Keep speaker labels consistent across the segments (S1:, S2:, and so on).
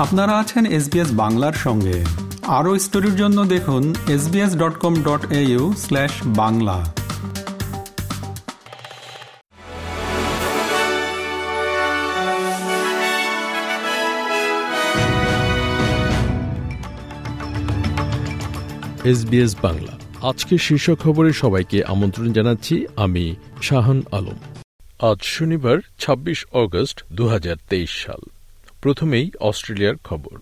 S1: আপনারা আছেন এসবিএস বাংলার সঙ্গে। আরও স্টোরির জন্য দেখুন SBS dot com dot au slash Bangla.
S2: SBS Bangla. আজকে শীর্ষ খবরে সবাইকে আমন্ত্রণ জানাচ্ছি আমি শাহান আলম। আজ শনিবার ২৬ অগস্ট দু হাজার তেইশ সাল। প্রথমেই অস্ট্রেলিয়ার খবর।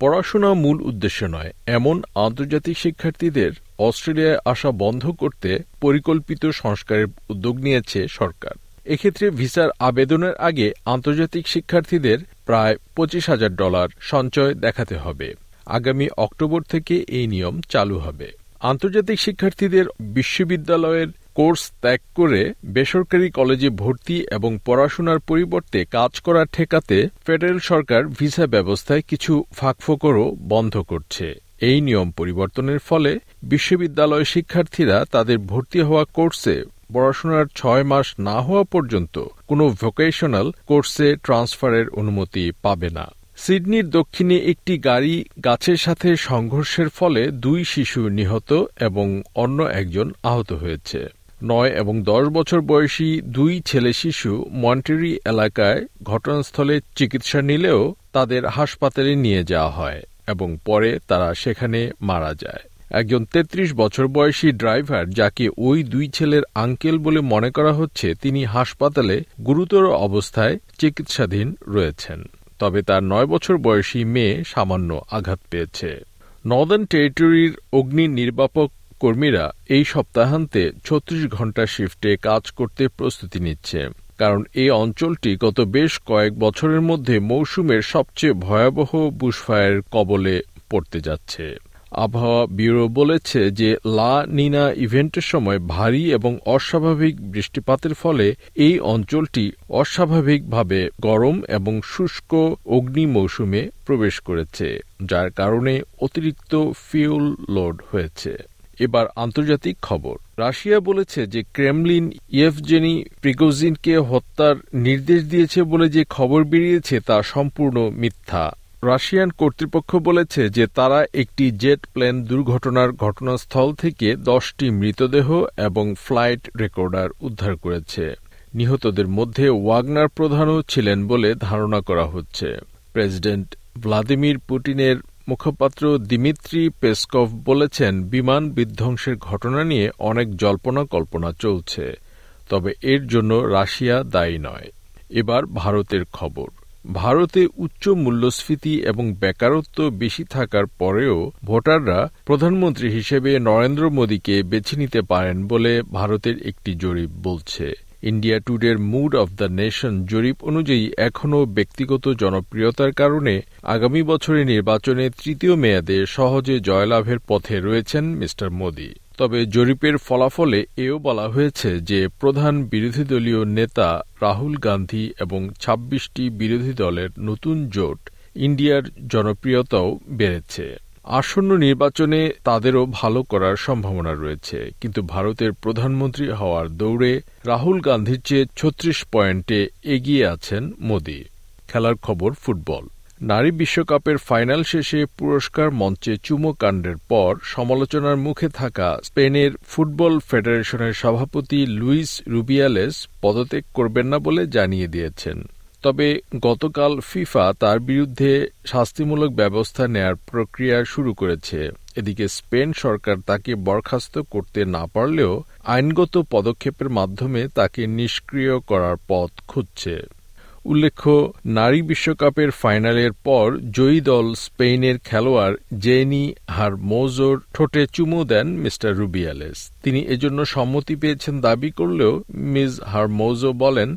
S2: পড়াশোনা মূল উদ্দেশ্য নয়, এমন আন্তর্জাতিক শিক্ষার্থীদের অস্ট্রেলিয়ায় আসা বন্ধ করতে পরিকল্পিত সংস্কারের উদ্যোগ নিয়েছে সরকার। এক্ষেত্রে ভিসার আবেদনের আগে আন্তর্জাতিক শিক্ষার্থীদের প্রায় পঁচিশ হাজার ডলার সঞ্চয় দেখাতে হবে। আগামী অক্টোবর থেকে এই নিয়ম চালু হবে। আন্তর্জাতিক শিক্ষার্থীদের বিশ্ববিদ্যালয়ের কোর্স ত্যাগ করে বেসরকারি কলেজে ভর্তি এবং পড়াশোনার পরিবর্তে কাজ করা ঠেকাতে ফেডারেল সরকার ভিসা ব্যবস্থায় কিছু ফাঁকফোকরও বন্ধ করছে। এই নিয়ম পরিবর্তনের ফলে বিশ্ববিদ্যালয় শিক্ষার্থীরা তাদের ভর্তি হওয়া কোর্সে পড়াশোনার ছয় মাস না হওয়া পর্যন্ত কোনো ভোকেশনাল কোর্সে ট্রান্সফারের অনুমতি পাবে না। সিডনির দক্ষিণে একটি গাড়ি গাছের সাথে সংঘর্ষের ফলে দুই শিশু নিহত এবং অন্য একজন আহত হয়েছে। নয় এবং দশ বছর বয়সী দুই ছেলে শিশু মন্টেরি এলাকায় ঘটনাস্থলে চিকিৎসা নিলেও তাদের হাসপাতালে নিয়ে যাওয়া হয় এবং পরে তারা সেখানে মারা যায়। একজন ৩৩ বছর বয়সী ড্রাইভার যাকে ওই দুই ছেলের আঙ্কেল বলে মনে করা হচ্ছে, তিনি হাসপাতালে গুরুতর অবস্থায় চিকিৎসাধীন রয়েছেন। তবে তার নয় বছর বয়সী মেয়ে সামান্য আঘাত পেয়েছে। নর্দার্ন টেরিটরির অগ্নি নির্বাপক কর্মীরা এই সপ্তাহান্তে ছত্রিশ ঘণ্টা শিফটে কাজ করতে প্রস্তুতি নিচ্ছে। কারণ এই অঞ্চলটি গত বেশ কয়েক বছরের মধ্যে মৌসুমের সবচেয়ে ভয়াবহ বুশফায়ার কবলে পড়তে যাচ্ছে। আবহাওয়া ব্যুরো বলেছে যে লা নিনা ইভেন্টের সময় ভারী এবং অস্বাভাবিক বৃষ্টিপাতের ফলে এই অঞ্চলটি অস্বাভাবিকভাবে গরম এবং শুষ্ক অগ্নি মৌসুমে প্রবেশ করেছে, যার কারণে অতিরিক্ত ফিউল লোড হয়েছে। এবার আন্তর্জাতিক খবর। রাশিয়া বলেছে যে ক্রেমলিন ইয়েফজেনি প্রিগোজিনকে হত্যার নির্দেশ দিয়েছে বলে যে খবর বেরিয়েছে তা সম্পূর্ণ মিথ্যা। রাশিয়ান কর্তৃপক্ষ বলেছে যে তারা একটি জেট প্লেন দুর্ঘটনার ঘটনাস্থল থেকে দশটি মৃতদেহ এবং ফ্লাইট রেকর্ডার উদ্ধার করেছে। নিহতদের মধ্যে ওয়াগনার প্রধানও ছিলেন বলে ধারণা করা হচ্ছে। প্রেসিডেন্ট ভ্লাদিমির পুটিনের মুখপাত্র দিমিত্রি পেসকভ বলেছেন, বিমান বিধ্বংসের ঘটনা নিয়ে অনেক জল্পনা কল্পনা চলছে, তবে এর জন্য রাশিয়া দায়ী নয়। এবার ভারতের খবর। ভারতে উচ্চ মূল্যস্ফীতি এবং বেকারত্ব বেশি থাকার পরেও ভোটাররা প্রধানমন্ত্রী হিসেবে নরেন্দ্র মোদীকে বেছে নিতে পারেন বলে ভারতের একটি জরিপ বলছে। ইন্ডিয়া টুডের মুড অব দ্য নেশন জরিপ অনুযায়ী এখনও ব্যক্তিগত জনপ্রিয়তার কারণে আগামী বছরের নির্বাচনে তৃতীয় মেয়াদে সহজে জয়লাভের পথে রয়েছেন মিস্টার মোদী। তবে জরিপের ফলাফলে এও বলা হয়েছে যে প্রধান বিরোধী দলীয় নেতা রাহুল গান্ধী এবং ২৬টি বিরোধী দলের নতুন জোট ইন্ডিয়ার জনপ্রিয়তাও বেড়েছে। আসন্ন নির্বাচনে তাদেরও ভালো করার সম্ভাবনা রয়েছে। কিন্তু ভারতের প্রধানমন্ত্রী হওয়ার দৌড়ে রাহুল গান্ধীর চেয়ে ছত্রিশ পয়েন্টে এগিয়ে আছেন মোদী। খেলার খবর ফুটবল। নারী বিশ্বকাপের ফাইনাল শেষে পুরস্কার মঞ্চে চুমো কাণ্ডের পর সমালোচনার মুখে থাকা স্পেনের ফুটবল ফেডারেশনের সভাপতি লুইস রুবিয়ালেস পদত্যাগ করবেন না বলে জানিয়ে দিয়েছেন। তবে গতকাল ফিফা তার বিরুদ্ধে শাস্তিমূলক ব্যবস্থা নেয়ার প্রক্রিয়া শুরু করেছে। এদিকে স্পেন সরকার তাকে বরখাস্ত করতে না পারলেও আইনগত পদক্ষেপের মাধ্যমে তাকে নিষ্ক্রিয় করার পথ খুঁজছে। উল্লেখ্য, নারী বিশ্বকাপের ফাইনালের পর জয়ী দল স্পেনের খেলোয়াড় জেনি হার হারমোজোর ঠোঁটে চুমু দেন মিস্টার রুবিয়ালেস। তিনি এজন্য সম্মতি পেয়েছেন দাবি করলেও মিস হারমোজো বলেন